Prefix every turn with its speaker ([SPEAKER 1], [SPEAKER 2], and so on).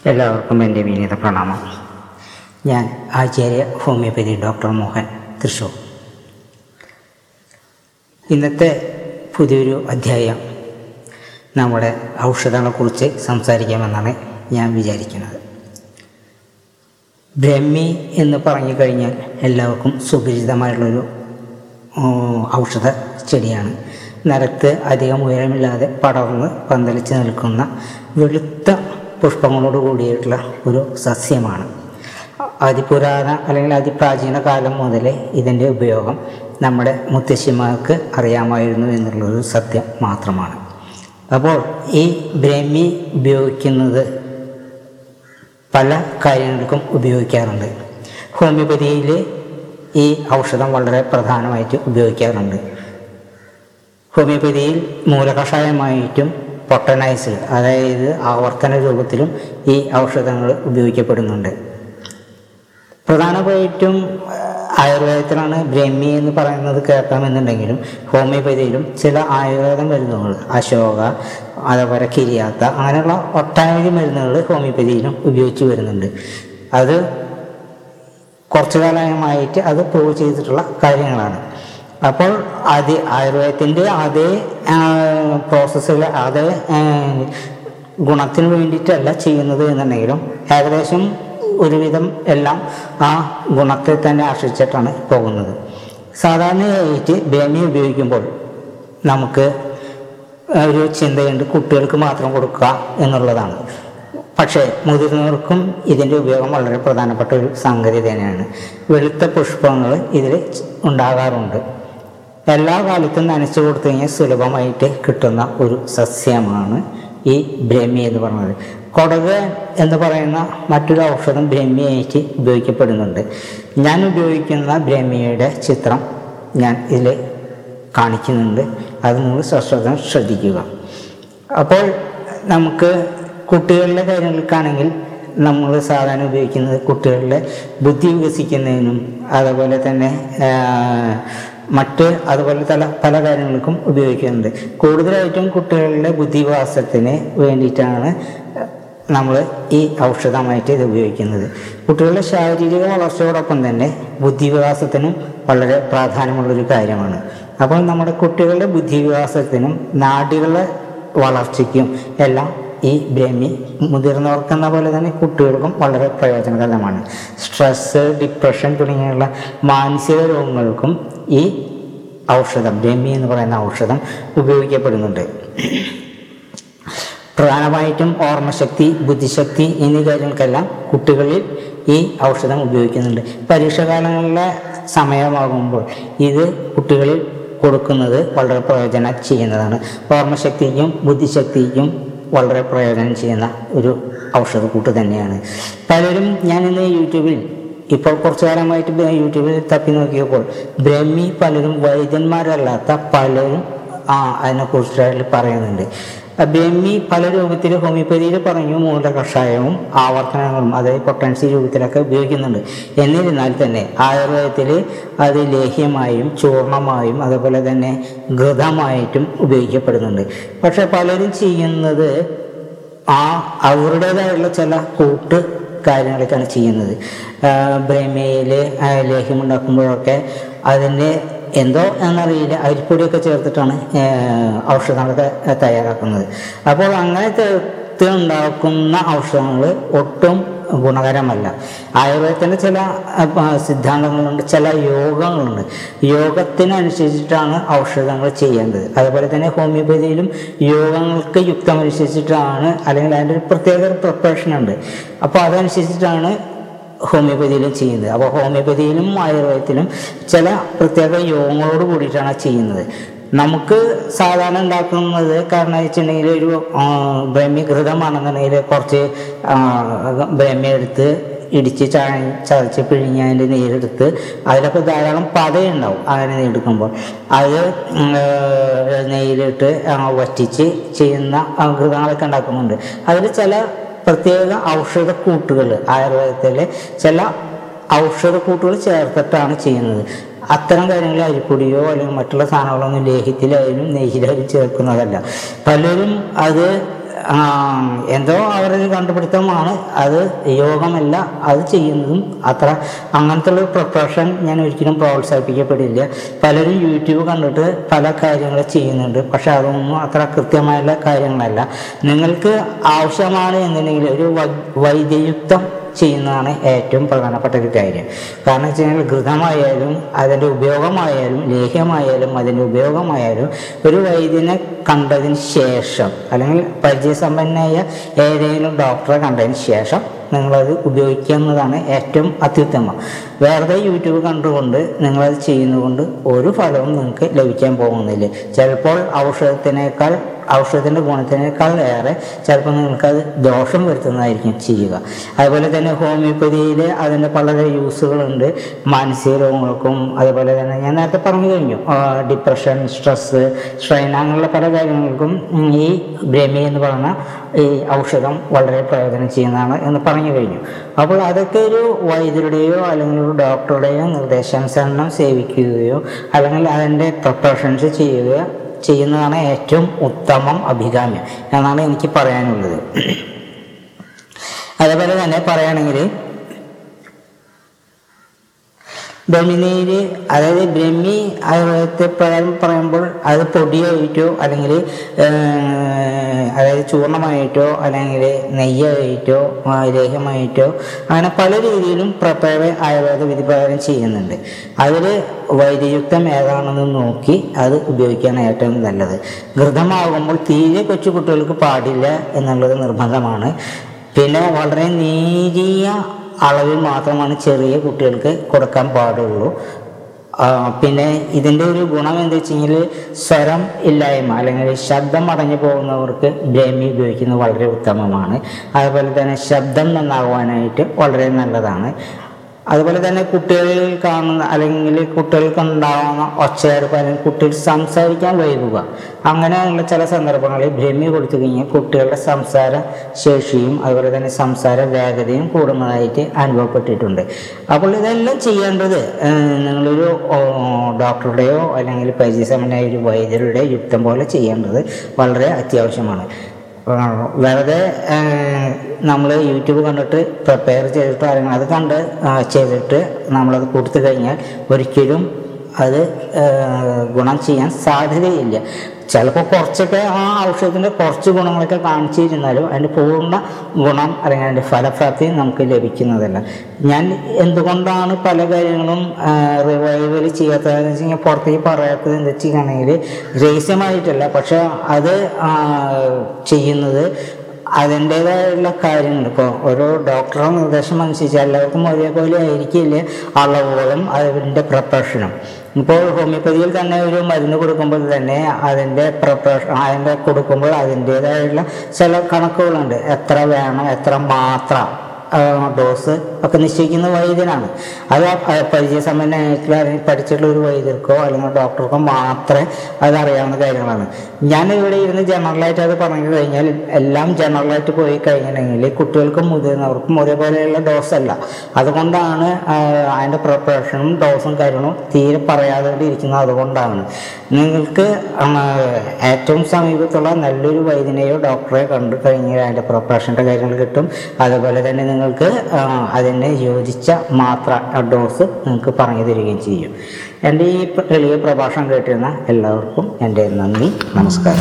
[SPEAKER 1] എല്ലാവർക്കും എന്റെ വിനീത പ്രണാമം. ഞാൻ ആചാര്യ ഹോമിയോപ്പതി ഡോക്ടർ മോഹൻ തൃശൂർ. ഇന്നത്തെ പുതിയൊരു അധ്യായം നമ്മുടെ ഔഷധങ്ങളെക്കുറിച്ച് സംസാരിക്കാമെന്നാണ് ഞാൻ വിചാരിക്കുന്നത്. ബ്രഹ്മി എന്ന് പറഞ്ഞു കഴിഞ്ഞാൽ എല്ലാവർക്കും സുപരിചിതമായിട്ടുള്ളൊരു ഔഷധ ചെടിയാണ്. നിലത്ത് അധികം ഉയരമില്ലാതെ പടർന്ന് പന്തലിച്ച് നിൽക്കുന്ന വെളുത്ത പുഷ്പങ്ങളോട് കൂടിയിട്ടുള്ള ഒരു സസ്യമാണ്. അതിപുരാതന അല്ലെങ്കിൽ അതിപ്രാചീന കാലം മുതലേ ഇതിന്റെ ഉപയോഗം നമ്മുടെ മുത്തശ്ശിമാർക്ക് അറിയാമായിരുന്നു എന്നുള്ളൊരു സത്യം മാത്രമാണ്. അപ്പോൾ ഈ ബ്രഹ്മി ഉപയോഗിക്കുന്നത് പല കാര്യങ്ങൾക്കും ഉപയോഗിക്കാറുണ്ട്. ഹോമിയോപ്പതിയിൽ ഈ ഔഷധം വളരെ പ്രധാനമായിട്ട് ഉപയോഗിക്കാറുണ്ട്. ഹോമിയോപ്പതിയിൽ മൂലകഷായമായിട്ടും പൊട്ടനൈസ് അതായത് ആവർത്തന രൂപത്തിലും ഈ ഔഷധങ്ങൾ ഉപയോഗിക്കപ്പെടുന്നുണ്ട്. പ്രധാനമായിട്ടും ആയുർവേദത്തിലാണ് ബ്രഹ്മി എന്ന് പറയുന്നത് കേൾക്കാമെന്നുണ്ടെങ്കിലും ഹോമിയോപ്പതിയിലും ചില ആയുർവേദ മരുന്നുകൾ അശോക അതേപോലെ കിരിയാത്ത അങ്ങനെയുള്ള ഒട്ടനവധി മരുന്നുകൾ ഹോമിയോപ്പതിയിലും ഉപയോഗിച്ച് വരുന്നുണ്ട്. അത് കുറച്ചു കാലമായിട്ട് അത് പ്രൂവ് ചെയ്തിട്ടുള്ള കാര്യങ്ങളാണ്. അപ്പോൾ അത് ആയുർവേദത്തിന്റെ അതേ പ്രോസസ്സിൽ അതേ ഗുണത്തിന് വേണ്ടിയിട്ടല്ല ചെയ്യുന്നത് എന്നുണ്ടെങ്കിലും ഏകദേശം ഒരുവിധം എല്ലാം ആ ഗുണത്തെ തന്നെ ആശ്രയിച്ചിട്ടാണ് പോകുന്നത്. സാധാരണയായിട്ട് ബേമി ഉപയോഗിക്കുമ്പോൾ നമുക്ക് ഒരു ചിന്തയുണ്ട് കുട്ടികൾക്ക് മാത്രം കൊടുക്കുക എന്നുള്ളതാണ്. പക്ഷേ മുതിർന്നവർക്കും ഇതിന്റെ ഉപയോഗം വളരെ പ്രധാനപ്പെട്ട ഒരു സംഗതി തന്നെയാണ്. വെളുത്ത പുഷ്പങ്ങൾ ഇതിൽ ഉണ്ടാകാറുണ്ട്. എല്ലാ കാലത്തും നനച്ചു കൊടുത്തു കഴിഞ്ഞാൽ സുലഭമായിട്ട് കിട്ടുന്ന ഒരു സസ്യമാണ് ഈ ബ്രഹ്മി എന്ന് പറയുന്നത് കൊടക് എന്ന് പറയുന്ന മറ്റൊരു ഔഷധം ബ്രഹ്മിയായിട്ട് ഉപയോഗിക്കപ്പെടുന്നുണ്ട്. ഞാൻ ഉപയോഗിക്കുന്ന ബ്രഹ്മിയുടെ ചിത്രം ഞാൻ ഇതിൽ കാണിക്കുന്നുണ്ട്. അത് നിങ്ങൾ സ്വശ്രദ്ധം ശ്രദ്ധിക്കുക. അപ്പോൾ നമുക്ക് കുട്ടികളുടെ കാര്യങ്ങൾക്കാണെങ്കിൽ നമ്മൾ സാധാരണ ഉപയോഗിക്കുന്നത് കുട്ടികളുടെ ബുദ്ധി വികസിക്കുന്നതിനും അതുപോലെ തന്നെ മറ്റ് അതുപോലെ പല പല കാര്യങ്ങൾക്കും ഉപയോഗിക്കുന്നുണ്ട്. കൂടുതലായിട്ടും കുട്ടികളുടെ ബുദ്ധിവാസത്തിന് വേണ്ടിയിട്ടാണ് നമ്മൾ ഈ ഔഷധമായിട്ട് ഇത് ഉപയോഗിക്കുന്നത്. കുട്ടികളുടെ ശാരീരിക വളർച്ചയോടൊപ്പം തന്നെ ബുദ്ധിവികാസത്തിനും വളരെ പ്രാധാന്യമുള്ളൊരു കാര്യമാണ്. അപ്പോൾ നമ്മുടെ കുട്ടികളുടെ ബുദ്ധിവികാസത്തിനും നാടികളുടെ വളർച്ചയ്ക്കും എല്ലാം ഈ ബ്രഹ്മി മുതിർന്നവർക്കെന്ന പോലെ തന്നെ കുട്ടികൾക്കും വളരെ പ്രയോജനകരമാണ്. സ്ട്രെസ് ഡിപ്രഷൻ തുടങ്ങിയുള്ള മാനസിക രോഗങ്ങൾക്കും ഈ ഔഷധം ബ്രഹ്മി എന്ന് പറയുന്ന ഔഷധം ഉപയോഗിക്കപ്പെടുന്നുണ്ട്. പ്രധാനമായിട്ടും ഓർമ്മശക്തി ബുദ്ധിശക്തി എന്നീ കാര്യങ്ങൾക്കെല്ലാം കുട്ടികളിൽ ഈ ഔഷധം ഉപയോഗിക്കുന്നുണ്ട്. പരീക്ഷാകാലങ്ങളിലെ സമയമാകുമ്പോൾ ഇത് കുട്ടികളിൽ കൊടുക്കുന്നത് വളരെ പ്രയോജനം ചെയ്യുന്നതാണ്. ഓർമ്മശക്തിക്കും ബുദ്ധിശക്തിക്കും വളരെ പ്രയോജനം ചെയ്യുന്ന ഒരു ഔഷധക്കൂട്ട് തന്നെയാണ്. പലരും ഞാനിന്ന് യൂട്യൂബിൽ ഇപ്പോൾ കുറച്ചു കാലമായിട്ട് യൂട്യൂബിൽ തപ്പി നോക്കിയപ്പോൾ ബ്രഹ്മി പലരും വൈദ്യന്മാരല്ലാത്ത പലരും ആ അതിനെക്കുറിച്ചിട്ട് പറയുന്നുണ്ട്. ബ്രഹ്മി പല രൂപത്തിൽ ഹോമിയോപ്പതിയിൽ പറഞ്ഞു മൂല കഷായവും ആവർത്തനങ്ങളും അതായത് പൊട്ടൻസി രൂപത്തിലൊക്കെ ഉപയോഗിക്കുന്നുണ്ട്. എന്നിരുന്നാൽ തന്നെ ആയുർവേദത്തിൽ അത് ലേഹ്യമായും ചൂർണമായും അതുപോലെ തന്നെ ഘൃതമായിട്ടും ഉപയോഗിക്കപ്പെടുന്നുണ്ട്. പക്ഷെ പലരും ചെയ്യുന്നത് ആ അവരുടേതായുള്ള ചില കൂട്ട് കാര്യങ്ങളൊക്കെയാണ് ചെയ്യുന്നത്. ബ്രഹ്മയിൽ ലേഹ്യമുണ്ടാക്കുമ്പോഴൊക്കെ അതിന്റെ എന്തോ എന്നറിയില്ല. അരിപ്പൊടിയൊക്കെ ചേർത്തിട്ടാണ് ഔഷധങ്ങളൊക്കെ തയ്യാറാക്കുന്നത്. അപ്പോൾ അങ്ങനെ ഉണ്ടാക്കുന്ന ഔഷധങ്ങൾ ഒട്ടും ഗുണകരമല്ല. ആയുർവേദത്തിന്റെ ചില സിദ്ധാന്തങ്ങളുണ്ട് ചില യോഗങ്ങളുണ്ട്. യോഗത്തിനനുസരിച്ചിട്ടാണ് ഔഷധങ്ങൾ ചെയ്യേണ്ടത്. അതുപോലെ തന്നെ ഹോമിയോപ്പതിയിലും യോഗങ്ങൾക്ക് യുക്തമനുസരിച്ചിട്ടാണ് അല്ലെങ്കിൽ അതിന്റെ ഒരു പ്രത്യേക പ്രിപ്പറേഷൻ ഉണ്ട് അപ്പോൾ അതനുസരിച്ചിട്ടാണ് ഹോമിയോപ്പതിയിലും ചെയ്യുന്നത്. അപ്പോൾ ഹോമിയോപ്പതിയിലും ആയുർവേദത്തിലും ചില പ്രത്യേക യോഗങ്ങളോട് കൂടിയിട്ടാണ് ചെയ്യുന്നത്. നമുക്ക് സാധാരണ ഉണ്ടാക്കുന്നത് കാരണം വെച്ചിട്ടുണ്ടെങ്കിൽ ഒരു ബ്രഹ്മീകൃതമാണെന്നുണ്ടെങ്കിൽ കുറച്ച് ബ്രഹ്മി എടുത്ത് ഇടിച്ച് ചാ ചതച്ച് പിഴിഞ്ഞ് അതിന്റെ നീരെടുത്ത് അതിലൊക്കെ ധാരാളം പതയുണ്ടാവും അങ്ങനെ നീടുക്കുമ്പോൾ അത് നെയ്യിലിട്ട് വറ്റിച്ച് ചെയ്യുന്ന കൃതങ്ങളൊക്കെ ഉണ്ടാക്കുന്നുണ്ട്. അതിൽ ചില പ്രത്യേക ഔഷധക്കൂട്ടുകൾ ആയുർവേദത്തിലെ ചില ഔഷധക്കൂട്ടുകൾ ചേർത്തിട്ടാണ് ചെയ്യുന്നത്. അത്തരം കാര്യങ്ങൾ അരിപ്പൊടിയോ അല്ലെങ്കിൽ മറ്റുള്ള സാധനങ്ങളൊന്നും ലേഹ്യത്തിലായാലും നെയ്യിലായാലും ചേർക്കുന്നതല്ല. പലരും അത് എന്തോ അവരൊരു കണ്ടുപിടുത്തമാണ്. അത് യോഗമല്ല അത് ചെയ്യുന്നതും അത്ര. അങ്ങനത്തെ ഉള്ള പ്രൊഫഷൻ ഞാൻ ഒരിക്കലും പ്രോത്സാഹിപ്പിക്കപ്പെടില്ല. പലരും യൂട്യൂബ് കണ്ടിട്ട് പല കാര്യങ്ങൾ ചെയ്യുന്നുണ്ട്. പക്ഷെ അതൊന്നും അത്ര കൃത്യമായുള്ള കാര്യങ്ങളല്ല. നിങ്ങൾക്ക് ആവശ്യമാണ് എന്നുണ്ടെങ്കിൽ ഒരു വൈദ്യയുക്തം ചെയ്യുന്നതാണ് ഏറ്റവും പ്രധാനപ്പെട്ട ഒരു കാര്യം. കാരണം വെച്ച് കഴിഞ്ഞാൽ ഘൃതമായാലും അതിന്റെ ഉപയോഗമായാലും ലേഹ്യമായാലും അതിന്റെ ഉപയോഗമായാലും ഒരു വൈദ്യനെ കണ്ടതിന് ശേഷം അല്ലെങ്കിൽ പരിചയസമ്പന്നനായ ഏതെങ്കിലും ഡോക്ടറെ കണ്ടതിന് ശേഷം നിങ്ങളത് ഉപയോഗിക്കുന്നതാണ് ഏറ്റവും അത്യുത്തമം. വേറെ യൂട്യൂബ് കണ്ടുകൊണ്ട് നിങ്ങളത് ചെയ്യുന്നതുകൊണ്ട് ഒരു ഫലവും നിങ്ങൾക്ക് ലഭിക്കാൻ പോകുന്നില്ല. ചിലപ്പോൾ ഔഷധത്തിനേക്കാൾ ഔഷധത്തിന്റെ ഗുണത്തിനേക്കാൾ ഏറെ ചിലപ്പോൾ നിങ്ങൾക്കത് ദോഷം വരുത്തുന്നതായിരിക്കും ചെയ്യുക. അതുപോലെ തന്നെ ഹോമിയോപ്പതിയിൽ അതിന്റെ പല യൂസുകളുണ്ട്. മാനസിക രോഗങ്ങൾക്കും അതുപോലെ തന്നെ ഞാൻ നേരത്തെ പറഞ്ഞു കഴിഞ്ഞു ഡിപ്രഷൻ സ്ട്രെസ്സ് സ്ട്രെയിൻ അങ്ങനെയുള്ള പല കാര്യങ്ങൾക്കും ഈ ബ്രഹ്മി എന്ന് പറയുന്ന ഈ ഔഷധം വളരെ പ്രയോജനം ചെയ്യുന്നതാണ് എന്ന് പറഞ്ഞു കഴിഞ്ഞു. അപ്പോൾ അതൊക്കെ ഒരു വൈദ്യരുടെയോ അല്ലെങ്കിൽ ഒരു ഡോക്ടറുടെയോ നിർദ്ദേശാനുസരണം സേവിക്കുകയോ അല്ലെങ്കിൽ അതിന്റെ പ്രിപ്പറേഷൻസ് ചെയ്യുകയോ ചെയ്യുന്നതാണ് ഏറ്റവും ഉത്തമം അഭികാമ്യം. എന്നാണ് എനിക്ക് പറയാനുള്ളത്. അതേപോലെ തന്നെ പറയുകയാണെങ്കിൽ ബ്രഹ്മിനീര് അതായത് ബ്രഹ്മി ആയുർവേദത്തെ പ്രകാരം പറയുമ്പോൾ അത് പൊടിയായിട്ടോ അല്ലെങ്കിൽ അതായത് ചൂർണമായിട്ടോ അല്ലെങ്കിൽ നെയ്യായിട്ടോ ലേഹമായിട്ടോ അങ്ങനെ പല രീതിയിലും പ്രത്യേക ആയുർവേദ വിധി പ്രകാരം ചെയ്യുന്നുണ്ട്. അതിൽ വൈദ്യയുക്തം ഏതാണെന്ന് നോക്കി അത് ഉപയോഗിക്കാൻ ഏറ്റവും നല്ലത്. ഘൃതമാകുമ്പോൾ തീരെ കൊച്ചു കുട്ടികൾക്ക് പാടില്ല എന്നുള്ളത് നിർബന്ധമാണ്. പിന്നെ വളരെ നേരിയ അളവിൽ മാത്രമാണ് ചെറിയ കുട്ടികൾക്ക് കൊടുക്കാൻ പാടുള്ളൂ. പിന്നെ ഇതിന്റെ ഒരു ഗുണം എന്താ വെച്ച് കഴിഞ്ഞാൽ സ്വരം ഇല്ലായ്മ അല്ലെങ്കിൽ ശബ്ദം അടഞ്ഞു പോകുന്നവർക്ക് ബ്രഹ്മി ഉപയോഗിക്കുന്നത് വളരെ ഉത്തമമാണ്. അതുപോലെ തന്നെ ശബ്ദം നന്നാകുവാനായിട്ട് വളരെ നല്ലതാണ്. അതുപോലെ തന്നെ കുട്ടികളിൽ കാണുന്ന അല്ലെങ്കിൽ കുട്ടികൾക്ക് ഉണ്ടാകുന്ന ഒച്ചയെടുപ്പ് അല്ലെങ്കിൽ കുട്ടികൾ സംസാരിക്കാൻ വൈകുക. അങ്ങനെയുള്ള ചില സന്ദർഭങ്ങളിൽ ഭ്രമി കൊടുത്തു കഴിഞ്ഞാൽ കുട്ടികളുടെ സംസാര ശേഷിയും അതുപോലെ തന്നെ സംസാര വേഗതയും കൂടുന്നതായിട്ട് അനുഭവപ്പെട്ടിട്ടുണ്ട്. അപ്പോൾ ഇതെല്ലാം ചെയ്യേണ്ടത് നിങ്ങളൊരു ഡോക്ടറുടെയോ അല്ലെങ്കിൽ പരിചയസമനായ ഒരു വൈദ്യരുടെ യുക്തം പോലെ ചെയ്യേണ്ടത് വളരെ അത്യാവശ്യമാണ്. വെറുതെ നമ്മൾ യൂട്യൂബ് കണ്ടിട്ട് പ്രിപ്പയർ ചെയ്തിട്ട് അല്ലെങ്കിൽ അത് കണ്ട് ചെയ്തിട്ട് നമ്മളത് കൊടുത്തു കഴിഞ്ഞാൽ ഒരിക്കലും അത് ഗുണം ചെയ്യാൻ സാധ്യതയില്ല. ചിലപ്പോൾ കുറച്ചൊക്കെ ആ ഔഷധത്തിന്റെ കുറച്ച് ഗുണങ്ങളൊക്കെ കാണിച്ചിരുന്നാലും അതിന്റെ പൂർണ ഗുണം അല്ലെങ്കിൽ അതിന്റെ ഫലപ്രാപ്തി നമുക്ക് ലഭിക്കുന്നതല്ല. ഞാൻ എന്തുകൊണ്ടാണ് പല കാര്യങ്ങളും റിവൈവൽ ചെയ്യാത്തതെന്ന് വെച്ച് കഴിഞ്ഞാൽ പുറത്തേക്ക് പറയാത്തത് എന്താ വെച്ചിട്ടുണ്ടെങ്കിൽ രഹസ്യമായിട്ടല്ല. പക്ഷെ അത് ചെയ്യുന്നത് അതിന്റേതായുള്ള കാര്യങ്ങൾ. ഇപ്പോൾ ഓരോ ഡോക്ടറുടെ നിർദ്ദേശം അനുസരിച്ച് എല്ലാവർക്കും ഒരേപോലെ ആയിരിക്കില്ല അളവുകളും അതിന്റെ പ്രൊഫഷനും. ഇപ്പോൾ ഹോമിയോപ്പതിയിൽ തന്നെ ഒരു മരുന്ന് കൊടുക്കുമ്പോൾ തന്നെ അതിന്റെ പ്രിപ്പറേഷൻ അതിന്റെ കൊടുക്കുമ്പോൾ അതിന്റേതായുള്ള ചില കണക്കുകളുണ്ട്. എത്ര വേണം എത്ര മാത്രം. ഡോസ് ഒക്കെ നിശ്ചയിക്കുന്ന വൈദ്യനാണ്. അത് ആ പരിചയസമ്പന്നമായിട്ടുള്ള പഠിച്ചിട്ടുള്ള ഒരു വൈദ്യർക്കോ അല്ലെങ്കിൽ ഡോക്ടർക്കോ മാത്രമേ അതറിയാവുന്ന കാര്യങ്ങളാണ്. ഞാൻ ഇവിടെ ഇരുന്ന് ജനറലായിട്ട് അത് പറഞ്ഞു കഴിഞ്ഞാൽ എല്ലാം ജനറലായിട്ട് പോയി കഴിഞ്ഞിട്ടുണ്ടെങ്കിൽ കുട്ടികൾക്കും മുതിർന്നവർക്കും ഒരേപോലെയുള്ള ഡോസ് അല്ല. അതുകൊണ്ടാണ് അതിന്റെ പ്രിപ്പറേഷനും ഡോസും കാര്യങ്ങളും തീരെ പറയാതെ ഇരിക്കുന്നത് അതുകൊണ്ടാണ്. നിങ്ങൾക്ക് ഏറ്റവും സമീപത്തുള്ള നല്ലൊരു വൈദ്യനെയോ ഡോക്ടറെ കണ്ടു കഴിഞ്ഞാൽ അതിന്റെ പ്രിപ്പറേഷന്റെ കാര്യങ്ങൾ കിട്ടും. അതുപോലെ തന്നെ നിങ്ങൾക്ക് അതിന് യോജിച്ച മാത്ര ഡോസ് നിങ്ങൾക്ക് പറഞ്ഞു തരികയും ചെയ്യും. എന്റെ ഈ എളിയ പ്രഭാഷണം കേട്ടിരുന്ന എല്ലാവർക്കും എന്റെ നന്ദി നമസ്കാരം.